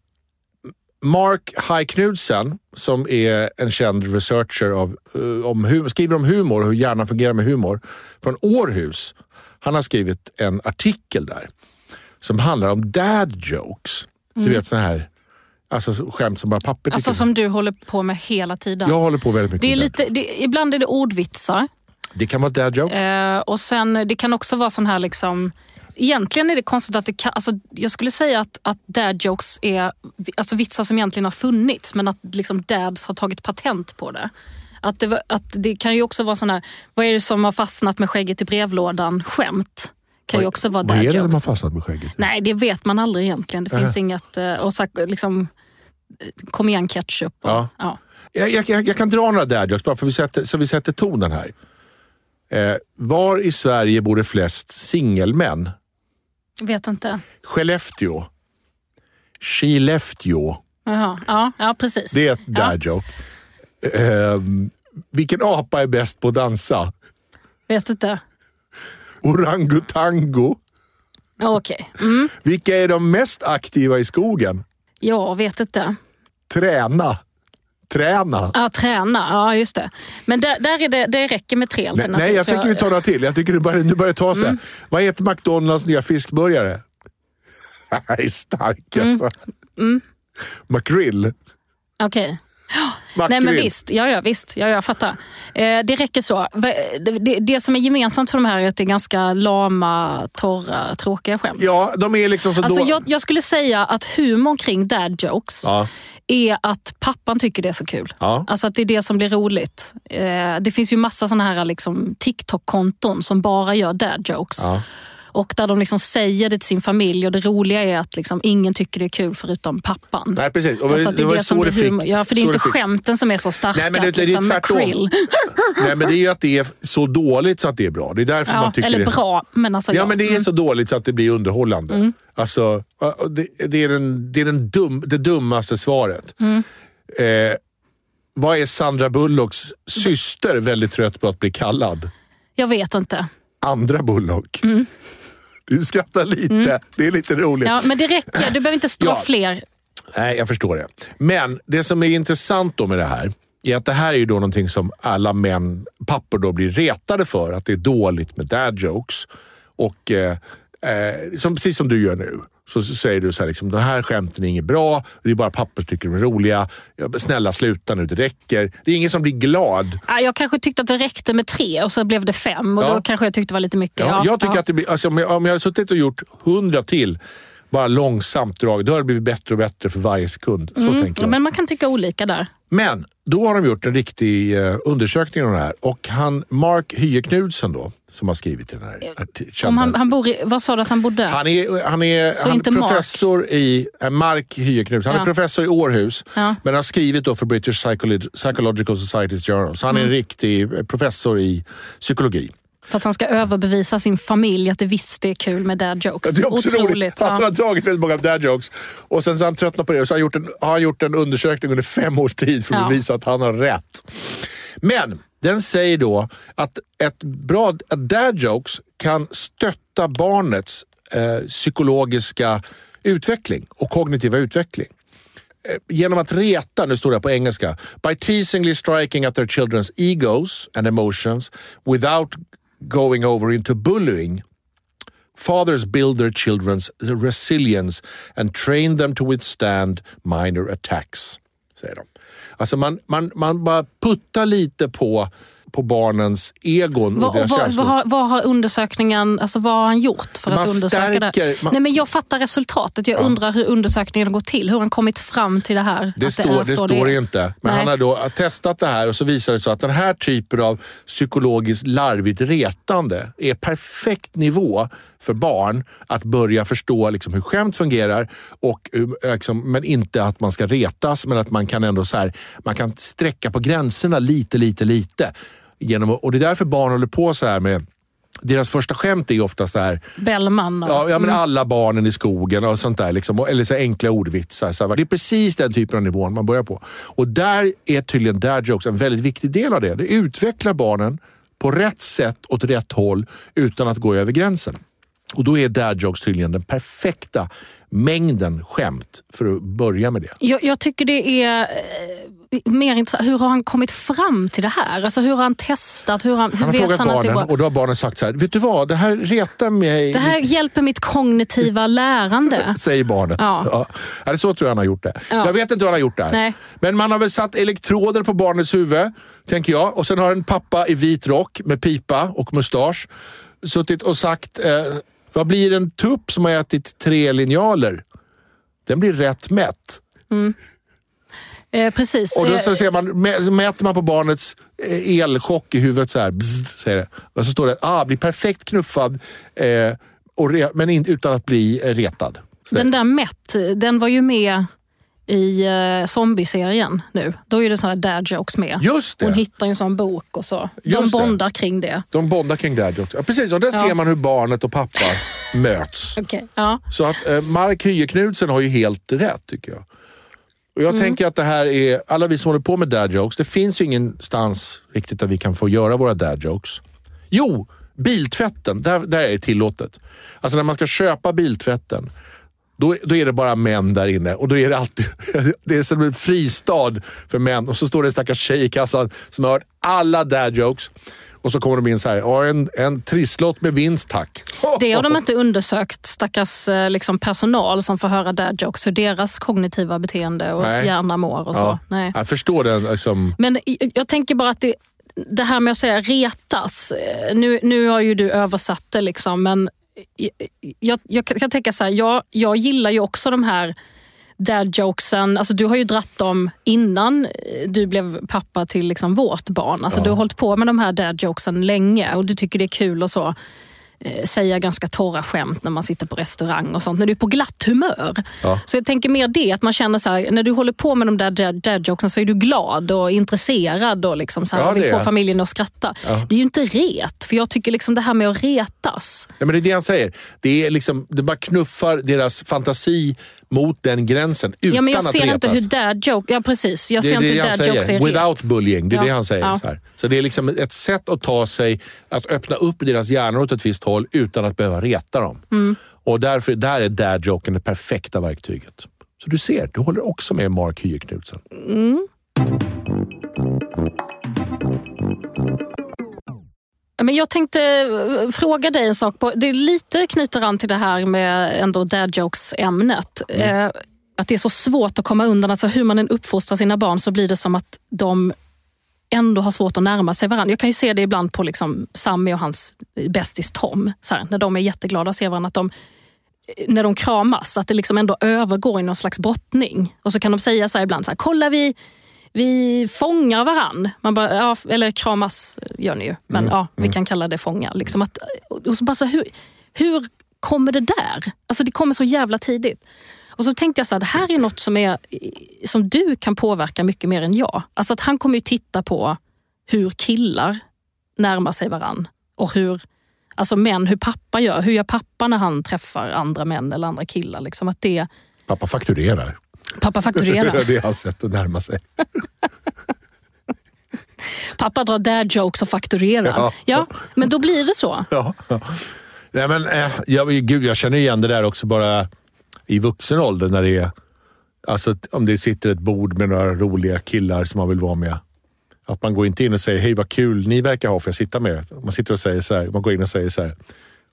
B: Mark High Knudsen, som är en känd researcher av, eh, om hu- skriver om humor och hur hjärnan fungerar med humor, från Århus. Han har skrivit en artikel där som handlar om dad jokes. Du vet såna här alltså, skämt som bara papper.
A: Alltså
B: om.
A: som du håller på med hela tiden.
B: Jag håller på väldigt mycket
A: det är lite, det, ibland är det ordvitsar.
B: Det kan vara dad joke.
A: Eh, och sen det kan också vara sån här liksom... Egentligen är det konstigt att det kan, alltså, jag skulle säga att, att dad jokes är alltså vitsar som egentligen har funnits men att liksom dads har tagit patent på det. Att det, att det kan ju också vara sån här, vad är det som har fastnat med skägget i brevlådan? Skämt. Kan ju också vara
B: Vad är det har fastnat med skägget?
A: Nej, det vet man aldrig egentligen. Det finns inget... eh, Och så, liksom, kom igen ketchup. Och,
B: Ja.
A: ja.
B: Jag, jag, jag, kan dra några dad jokes bara för vi sätter, så vi sätter tonen här. Eh, var i Sverige bor det flest singelmän?
A: Vet inte.
B: Skellefteå. Skellefteå.
A: Jaha. Ja, ja, precis.
B: Det är ett
A: ja.
B: dad joke. Ehm, vilken apa är bäst på att dansa?
A: Vet inte.
B: Orangutango.
A: Ja, Okej. Mm.
B: Vilka är de mest aktiva i skogen?
A: Ja, vet inte.
B: Träna. Träna.
A: Ja, träna. Ja, just det. Men där, där är det, det räcker med tre
B: Nej,
A: alternativ.
B: nej, jag tycker vi tar några till. Jag tycker du börjar, du börjar ta sig.
A: Mm.
B: Vad heter McDonalds nya fiskburgare? Nej, stark
A: Mm.
B: alltså. McGrill.
A: Okej.
B: McGrill.
A: Nej men visst, ja, ja, visst. Ja, jag fattar. Eh, det räcker så. Det, det, det som är gemensamt för de här är att det är ganska lama, torra, tråkiga skämt.
B: Ja, de är liksom så
A: Alltså,
B: då...
A: jag, jag skulle säga att humorn kring dad jokes
B: Ja.
A: är att pappan tycker det är så kul.
B: Ja.
A: Alltså att det är det som blir roligt. Eh, det finns ju massa såna här liksom, TikTok-konton som bara gör dad jokes.
B: Ja.
A: Och där de liksom säger det till sin familj och det roliga är att liksom, ingen tycker det är kul förutom pappan.
B: Nej, precis. Och
A: Alltså det är
B: var
A: det
B: så det fick-
A: humor. Ja, för det är inte skämten som är så starka.
B: Nej, men det- det är
A: liksom
B: tvärtom. Nej, men det är ju att det är så dåligt så att det är bra. Det är därför man
A: Ja,
B: tycker
A: eller
B: det.
A: bra, men alltså
B: Ja, men det är så dåligt så att det blir underhållande.
A: Mm.
B: Alltså, det, det är, den, det, är den dum, det dummaste svaret.
A: Mm.
B: Eh, vad är Sandra Bullocks syster väldigt trött på att bli kallad?
A: Jag vet inte.
B: Andra Bullock. Du skrattar lite. Det är lite roligt.
A: Mm. Ja, men det räcker. Du behöver inte dra
B: Ja.
A: fler.
B: Nej, jag förstår det. Men det som är intressant då med det här är att det här är ju då någonting som alla män, pappor då blir retade för. Att det är dåligt med dad jokes. Och eh, eh, som, precis som du gör nu. Så, säger du så här, liksom, de här skämten är inget bra. Det är bara pappor som tycker de är roliga. Snälla sluta nu, det räcker. Det är ingen som blir glad.
A: Ja, Jag kanske tyckte att det räckte med tre och så blev det fem. Och
B: Ja.
A: då kanske jag tyckte det var lite mycket.
B: Ja,
A: Ja,
B: jag tycker att det blir, alltså, om, jag, om jag hade suttit och gjort hundra till, bara långsamt drag, då hade det blivit bättre och bättre för varje sekund. Så tänker jag.
A: Men man kan tycka olika där.
B: Men då har de gjort en riktig eh, undersökning om det här och han, Mark Hye Knudsen då, som har skrivit den här artikeln.
A: Han, han bor i, vad sa du att han bodde?
B: Han är, han är,
A: Så
B: han är
A: inte Mark?
B: professor i, äh, Mark Hye Knudsen, han är
A: Ja.
B: professor i Århus,
A: Ja.
B: men har skrivit då för British Psycholo- Psychological Society's Journal. Så han är
A: Mm.
B: en riktig eh, professor i psykologi.
A: För att han ska överbevisa sin familj att det visst är kul med dad jokes.
B: Det är också roligt
A: Otroligt.
B: att han har dragit väldigt många dad jokes och sen så har han tröttnat på det och så har han gjort en, har han gjort en undersökning under fem års tid för att
A: Ja.
B: bevisa att han har rätt. Men den säger då att ett bra att dad jokes kan stötta barnets eh, psykologiska utveckling och kognitiva utveckling Eh, genom att reta, nu står det på engelska, by teasingly striking at their children's egos and emotions without going over into bullying Fathers build their children's resilience and train them to withstand minor attacks, säger de. Alltså man, man, man bara puttar lite på, på barnens egon och
A: Vad,
B: deras
A: vad,
B: känslor.
A: vad, har, vad har undersökningen, alltså vad har han gjort för
B: Man
A: att undersöka det?
B: stärker- man-
A: Nej, men jag fattar resultatet. Jag undrar hur undersökningen gått till. Hur han kommit fram till det här?
B: Det står, det
A: så
B: står
A: är.
B: inte. Men
A: Nej.
B: han har då testat det här och så visar det sig att den här typen av psykologiskt larvigt retande är perfekt nivå för barn att börja förstå liksom hur skämt fungerar. Och, liksom, men inte att man ska retas, men att man kan ändå så här, man kan sträcka på gränserna lite, lite, lite. Genom, och det är därför barn håller på så här med deras första skämt är ofta så här,
A: Bellman. och-
B: Ja, ja men alla barnen i skogen och sånt där. Liksom, eller så enkla ordvitsar. Så här. Det är precis den typen av nivån man börjar på. Och där är tydligen dad jokes en väldigt viktig del av det. Det utvecklar barnen på rätt sätt åt rätt håll utan att gå över gränsen. Och då är dad jokes tydligen den perfekta mängden skämt för att börja med det.
A: Jag, jag tycker det är eh, mer intressant. Hur har han kommit fram till det här? Alltså, hur har han testat? Hur, han, hur
B: Han har
A: vet
B: frågat
A: han det
B: barnen och då har barnen sagt så här, vet du vad, det här retar mig
A: Det här hjälper mitt kognitiva lärande.
B: säger barnet.
A: Ja.
B: Ja. Eller så tror jag han har gjort det.
A: Ja.
B: Jag vet inte hur han har gjort det här.
A: Nej.
B: Men man har väl satt elektroder på barnets huvud, tänker jag. Och sen har en pappa i vit rock med pipa och mustasch suttit och sagt, eh, vad blir en tupp som har ätit tre linjaler? Den blir rätt mätt.
A: Eh, precis.
B: Och då
A: Eh,
B: så ser man, mä- mäter man på barnets eh, elchock i huvudet så här, bzz, säger det. Och så står det, ah, bli perfekt knuffad eh, och re, men in, utan att bli eh, retad. Så
A: Den där Met, den var ju med i uh, zombieserien nu. Då är det såna dad jokes med.
B: Just det.
A: Hon hittar en sån bok och så. De
B: Just det.
A: bondar kring det.
B: De bondar kring dad jokes. Ja, precis, och där
A: Ja.
B: ser man hur barnet och pappa möts.
A: Okej. Ja.
B: Så att eh, Mark Hyeknudsen har ju helt rätt tycker jag. Och
A: Mm.
B: jag tänker att det här är, alla vi som håller på med dad jokes, det finns ju ingenstans riktigt där vi kan få göra våra dad jokes. Jo, biltvätten, där, där är det tillåtet. Alltså när man ska köpa biltvätten, då, då är det bara män där inne och då är det alltid det är som en fristad för män. Och så står det en stackars tjej i kassan som har hört alla dad jokes. Och så kommer de in så här, ja, en, en trisslott med vinst tack.
A: Det har de inte undersökt, stackars eh, liksom, personal som får höra dad jokes, hur deras kognitiva beteende och
B: Nej.
A: hjärna mår och så.
B: Ja,
A: Nej.
B: Jag förstår den. Liksom,
A: Men jag tänker bara att det, det här med att säga retas, eh, nu, nu har ju du översatt det liksom, men jag, jag kan tänka så här, jag, jag gillar ju också de här dad jokesen, alltså du har ju dratt dem innan eh, du blev pappa till liksom vårt barn. Alltså Du har hållit på med de här dad jokesen länge och du tycker det är kul och så. eh, säga ganska torra skämt när man sitter på restaurang och sånt, när du är på glatt humör.
B: Ja.
A: Så jag tänker mer det, att man känner så här, när du håller på med de där dad, dad jokesen så är du glad och intresserad och liksom så här,
B: Ja,
A: vill få familjen att skratta. Det är ju inte ret, för jag tycker liksom det här med att retas.
B: Ja, men det är det han säger. Det, är liksom, det bara knuffar deras fantasi mot den gränsen utan
A: Ja, men jag
B: att
A: ser
B: retas.
A: inte hur dad joke, ja precis, jag
B: det
A: ser
B: är
A: inte
B: det
A: hur dad jokes är
B: säger.
A: ret.
B: Without bullying. Det är
A: Ja.
B: det han säger.
A: Ja.
B: Så, här. så det är liksom ett sätt att ta sig, att öppna upp deras hjärnor åt ett visst håll utan att behöva reta dem.
A: Mm.
B: Och därför, där är dad-joken det perfekta verktyget. Så du ser, du håller också med Mark Hyeknudsen.
A: Men jag tänkte eh, fråga dig en sak. På, det är lite knyter an till det här med ändå dad jokes-ämnet.
B: Mm.
A: Eh, att det är så svårt att komma undan. Alltså hur man än uppfostrar sina barn så blir det som att de ändå har svårt att närma sig varandra. Jag kan ju se det ibland på liksom Sammy och hans bästis Tom. Så här, när de är jätteglada att se varandra. Att de, när de kramas, att det liksom ändå övergår i någon slags brottning. Och så kan de säga så här ibland, så här, kolla vi, vi fångar varann. Man bara, ja, eller kramas gör ni ju, men ja, vi kan kalla det fånga. Liksom att, och så bara så, hur, hur kommer det där? Alltså det kommer så jävla tidigt. Och så tänkte jag så här, det här är något som, är, som du kan påverka mycket mer än jag. Alltså att han kommer ju titta på hur killar närmar sig varann. Och hur, alltså män, hur pappa gör. Hur gör pappa när han träffar andra män eller andra killar? Liksom att det,
B: Pappa fakturerar.
A: Pappa fakturerar.
B: det är hans sätt att närma sig.
A: Pappa drar dad jokes och fakturerar.
B: Ja.
A: Ja. men då blir det så.
B: Ja. Nej, men, eh, jag, gud, jag känner igen det där också bara i vuxen ålder när det är alltså, om det sitter ett bord med några roliga killar som man vill vara med. Att man går inte in och säger hej vad kul ni verkar ha för jag sitta med er. Man sitter och säger så här, man går in och säger så här.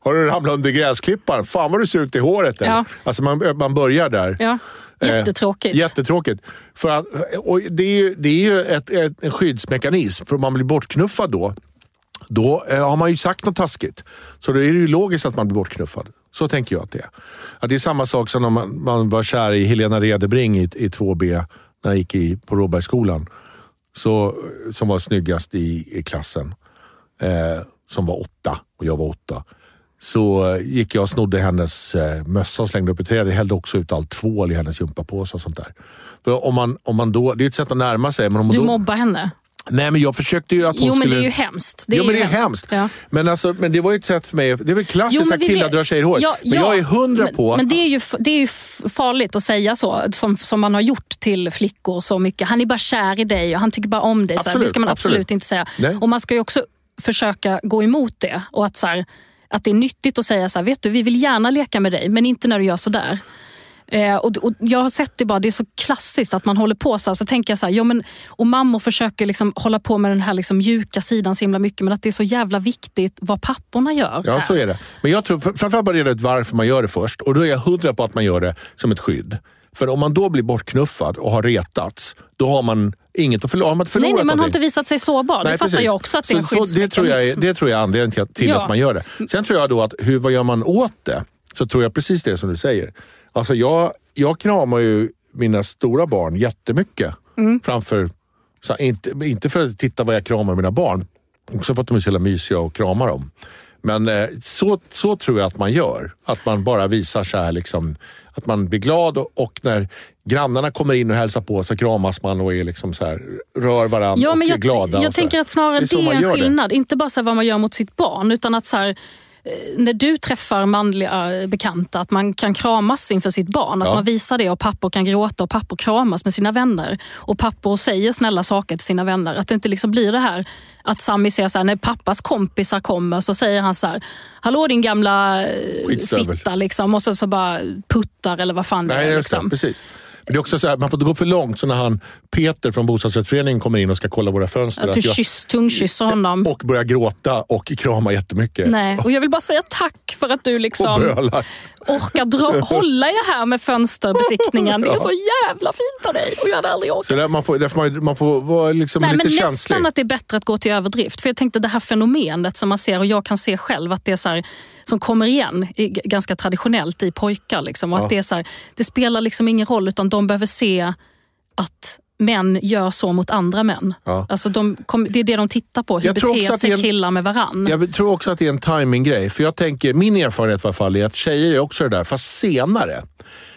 B: Har du ramlat under gräsklipparen? Fan vad du ser ut i håret. Eller?
A: Ja.
B: Alltså man, man börjar där.
A: Ja. Jättetråkigt.
B: Eh, jättetråkigt. För att, och det är ju, det är ju ett, ett, en skyddsmekanism. För om man blir bortknuffad då, då eh, har man ju sagt något taskigt. Så då är det ju logiskt att man blir bortknuffad. Så tänker jag att det är. Att det är samma sak som om man, man var kär i Helena Redebring i, i 2B när jag gick i, på Råbergsskolan. Så, som var snyggast i, i klassen. Eh, som var åtta och jag var åtta. Så eh, gick jag och snodde hennes eh, mössa och slängde upp i trädet. Jag hällde också ut all tvål i hennes gympapåse och sånt där. För om man, om man då, det är ett sätt att närma sig. Men om man
A: Du
B: då,
A: mobbar henne.
B: Nej, men jag försökte ju att hon
A: Jo, men
B: skulle...
A: det är ju hemskt.
B: jo, men det är hemskt.
A: Ja.
B: Men, alltså, men det var ju ett sätt för mig. Det är väl klassiskt
A: Jo, men
B: att killar
A: vet-
B: drar sig i håret.
A: Ja,
B: men
A: ja,
B: jag är hundra
A: men,
B: på...
A: Men det är, ju, det är ju farligt att säga så, som, som man har gjort till flickor så mycket. Han är bara kär i dig och han tycker bara om dig. Så här,
B: Absolut,
A: det ska man absolut,
B: absolut.
A: inte säga.
B: Nej.
A: Och Man ska ju också försöka gå emot det. Och att, så här, att det är nyttigt att säga så här, vet du, vi vill gärna leka med dig, men inte när du gör sådär. Eh, och, och jag har sett det bara, det är så klassiskt att man håller på så här. Så tänker jag så här, ja, men, och mammor försöker liksom hålla på med den här liksom mjuka sidan så himla mycket, men att det är så jävla viktigt vad papporna gör.
B: Ja,
A: här.
B: så är det. Men jag tror fr- framförallt bara reda ut varför man gör det först. Och då är jag hundra på att man gör det som ett skydd. För om man då blir bortknuffad och har retats, då har man inget att förlora. Har man inte
A: Nej,
B: förlorat
A: nej, man har inte visat sig sårbar.
B: Nej,
A: det fattar
B: precis.
A: jag också att det är en
B: så, så det, tror jag, är-
A: skyddsmekanism.
B: det tror jag är anledningen till, att, till
A: Ja.
B: att man gör det. Sen tror jag då att hur, vad gör man åt det? Så tror jag precis det som du säger. Alltså jag, jag kramar ju mina stora barn jättemycket Framför, så inte, inte för att titta vad jag kramar mina barn, också för att de är så jävla mysiga och kramar dem. Men eh, så, så tror jag att man gör. Att man bara visar så här, liksom, att man blir glad och, och när grannarna kommer in och hälsar på så kramas man och är liksom så här, rör varandra
A: Ja,
B: och
A: men
B: är
A: jag,
B: glada.
A: jag
B: och
A: tänker att snarare det är,
B: man
A: en
B: gör det.
A: skillnad. Inte bara så vad man gör mot sitt barn, utan att så här, när du träffar manliga bekanta, att man kan kramas inför sitt barn. Att
B: Ja.
A: man visar det och pappor kan gråta och pappor kramas med sina vänner. Och pappor säger snälla saker till sina vänner. Att det inte liksom blir det här att Sami säger så här, när pappas kompisar kommer så säger han så här, hallå din gamla eh,
B: Skitstövel.
A: fitta liksom. Och så, så bara puttar eller vad fan det
B: Nej,
A: är.
B: just det,
A: Liksom.
B: precis. Men det är också så här, man får inte gå för långt. Så när han, Peter från bostadsrättsföreningen kommer in och ska kolla våra fönster.
A: Att du
B: jag-
A: kyss, tungkysser honom.
B: och börjar gråta och krama jättemycket.
A: Nej, och jag vill bara säga tack för att du liksom orkar dra, hålla i det här med fönsterbesiktningen. Det är så jävla fint av dig och jag hade aldrig
B: Så
A: orkat.
B: där, man, får, därför man, man får vara liksom
A: Nej,
B: lite
A: men
B: känslig.
A: nästan att det är bättre att gå till överdrift. För jag tänkte det här fenomenet som man ser och jag kan se själv att det är så här, som kommer igen i, ganska traditionellt i pojkar. Liksom, och
B: Ja.
A: att det, är så här, det spelar liksom ingen roll utan de behöver se att män gör så mot andra män.
B: Ja.
A: Alltså de, kom, det är det de tittar på. Hur
B: Jag
A: beter sig
B: en-
A: killar med varann?
B: Jag tror också att det är en timinggrej. För jag tänker, min erfarenhet i alla fall är att tjejer är också det där, fast senare.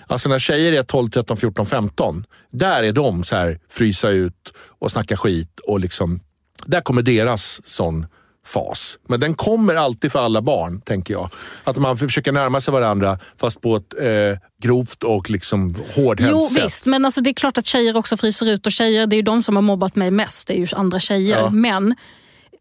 B: Alltså när tjejer är 12, 13, 14, 15. Där är de så här frysa ut och snacka skit. och liksom, Där kommer deras sån fas. Men den kommer alltid för alla barn, tänker jag. Att man försöker närma sig varandra fast på ett eh, grovt och liksom hårdhänt
A: Jo
B: sätt.
A: visst, men alltså, det är klart att tjejer också fryser ut och tjejer, det är ju de som har mobbat mig mest, det är ju andra tjejer.
B: Ja.
A: Men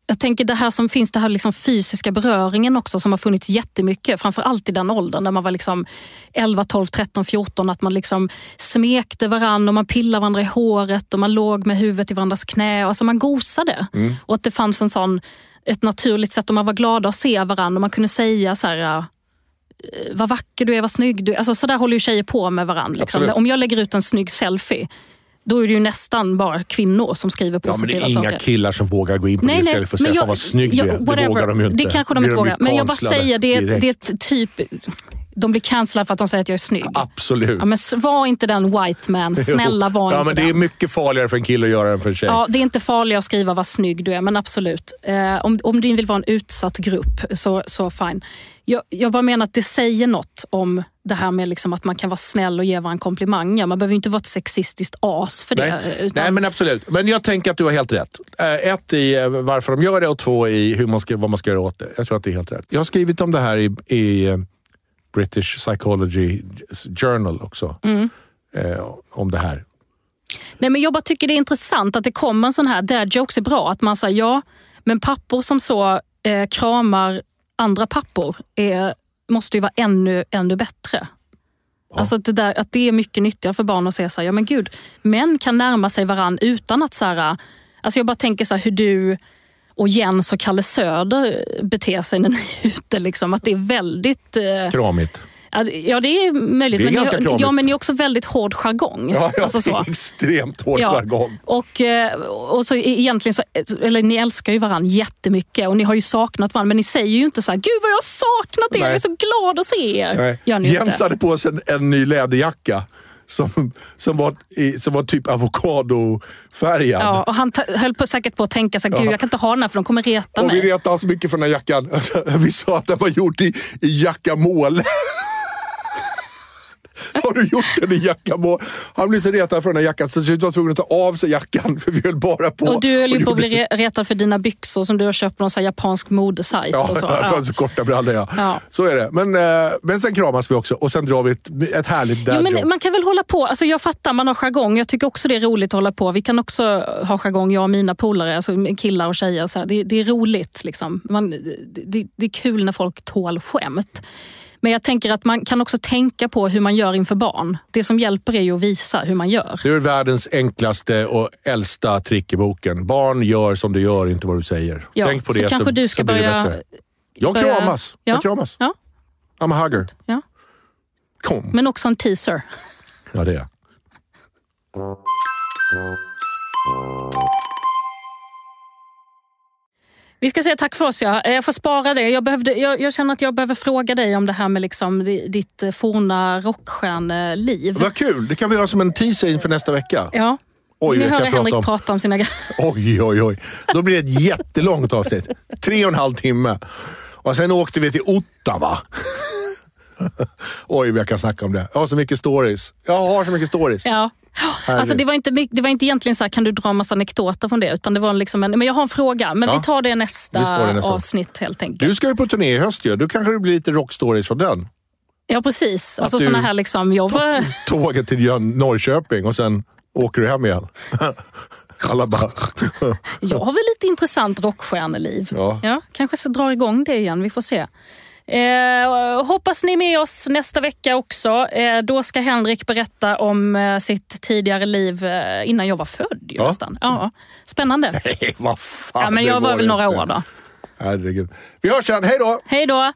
A: jag tänker det här som finns, det här liksom fysiska beröringen också som har funnits jättemycket. Framförallt i den åldern när man var liksom 11, 12, 13, 14. Att man liksom smekte varann och man pillade varandra i håret och man låg med huvudet i varandras knä. Alltså man gosade.
B: Mm.
A: Och att det fanns en sån, ett naturligt sätt och man var glada att se varandra och man kunde säga så här "Ja, vad vacker du är, vad snygg du är. Alltså, så där håller ju tjejer på med varandra. Liksom. Om jag lägger ut en snygg selfie, då är det ju nästan bara kvinnor som skriver
B: Ja, men det
A: positiva
B: är inga
A: saker.
B: killar som vågar gå in på det istället för att säga fan vad snygg
A: ja,
B: du är. Det vågar de ju inte.
A: Det kanske de inte vågar. Men jag bara säger, det
B: direkt.
A: det är ett typ... De blir cancellade för att de säger att jag är snygg.
B: Absolut.
A: Ja, men var inte den white man. Snälla var
B: ja,
A: inte
B: men Det är
A: den.
B: mycket farligare för en kille att göra än för en tjej.
A: Ja, det är inte farligt att skriva vad snygg du är, men absolut. Eh, om, om du vill vara en utsatt grupp, så, så fine. Jag, jag bara menar att det säger något om det här med liksom att man kan vara snäll och ge varandra komplimanger. Man behöver inte vara ett sexistiskt as för det.
B: Nej.
A: utan-
B: Nej, men absolut. Men jag tänker att du har helt rätt. Eh, Ett i eh, varför de gör det och två i hur man ska, vad man ska göra åt det. Jag tror att det är helt rätt. Jag har skrivit om det här i, i eh, British Psychology Journal också.
A: Mm.
B: Eh, om det här.
A: Nej, men jag bara tycker det är intressant att det kommer en sån här, dad jokes är bra, att man säger ja, men pappor som så eh, kramar andra pappor är, måste ju vara ännu, ännu bättre. Alltså att det, där, att det är mycket nyttigare för barn att se så här, ja men gud, män kan närma sig varann utan att så här, alltså jag bara tänker så här, hur du och Jens och Kalle Söder beter sig när ni är ute. Liksom, att det är väldigt... Eh,
B: Kramigt.
A: ja, ja, det är möjligt.
B: Det är
A: men,
B: ganska
A: ni, ja, men ni är också väldigt hård jargong.
B: Ja, ja
A: alltså
B: det
A: så.
B: extremt hård jargong.
A: Och, eh, och så egentligen så, eller ni älskar ju varandra jättemycket och ni har ju saknat varandra men ni säger ju inte så här, gud vad jag har saknat er,
B: Nej.
A: jag är så glad att se er.
B: Jens
A: inte.
B: hade på sig en, en ny läderjacka som, som, var, som var typ avokadofärgad.
A: Ja, och han höll på, säkert på att tänka så här, gud
B: Ja.
A: jag kan inte ha den här för de kommer reta
B: Och vi
A: mig.
B: retade så mycket för den här jackan. Alltså, vi sa att den var gjord i, i jackamål. Har du gjort den i jackamål? Han blev så retad för den här jackan så till slut var tvungen att ta av sig jackan för vi höll bara på.
A: Och du höll ju på att bli re- retad för dina byxor som du har köpt på någon så japansk modesajt.
B: Ja,
A: och så.
B: jag tror
A: Ja.
B: så korta brallor ja.
A: Ja.
B: Så är det. Men, eh, men sen kramas vi också och sen drar vi ett, ett härligt dad
A: Jo, men man kan väl hålla på. Alltså jag fattar, man har jargong. Jag tycker också det är roligt att hålla på. Vi kan också ha jargong, jag och mina polare, alltså killar och tjejer. Så. Det, det är roligt. Liksom. Man, det, det är kul när folk tål skämt. Men jag tänker att man kan också tänka på hur man gör inför barn. Det som hjälper är ju att visa hur man gör.
B: Det är världens enklaste och äldsta trick i boken. Barn gör som du gör, inte vad du säger.
A: Ja,
B: Tänk på
A: så
B: det
A: kanske du ska
B: det
A: börja-.
B: Jag
A: börja-
B: kramas.
A: Ja.
B: Jag kramas.
A: Ja.
B: I'm a hugger.
A: Ja.
B: Kom.
A: Men också en teaser.
B: Ja, det är jag.
A: Vi ska säga tack för oss. Ja. Jag får spara det. Jag, behövde, jag, jag känner att jag behöver fråga dig om det här med liksom di- ditt eh, forna rockstjärneliv.
B: Vad kul! Det kan vi göra som en teaser inför nästa vecka.
A: Ja.
B: Oj,
A: Ni
B: jag kan
A: hör
B: prata
A: Henrik
B: om.
A: prata om sina grejer.
B: Oj, oj, oj. Då blir det ett jättelångt avsnitt. Tre och en halv timme. Och sen åkte vi till Ottawa. Oj, jag kan snacka om det. Jag har så mycket stories. Jag har så mycket stories.
A: Ja. Alltså det, var inte, det var inte egentligen så här, kan du dra massa anekdoter från det? Utan det var liksom en, men jag har en fråga, men
B: Ja.
A: vi tar det nästa,
B: det nästa.
A: avsnitt helt enkelt.
B: Du ska ju på turné i höst ju. Då kanske det blir lite rockstories från den.
A: Ja precis. Alltså
B: du-
A: såna här liksom, jag var,
B: Tåget till Norrköping och sen åker du hem igen. Alla bara...
A: jag har väl lite intressant rockstjärneliv.
B: Ja.
A: kanske ska dra igång det igen, vi får se. Eh, hoppas ni är med oss nästa vecka också. Eh, då ska Henrik berätta om eh, sitt tidigare liv eh, innan jag var född. Ju,
B: Ja.
A: nästan. Ja, spännande.
B: Nej, vad fan.
A: Ja, men jag var väl
B: det
A: några år då.
B: Herregud. Vi hörs sen. Hej då!
A: Hej då!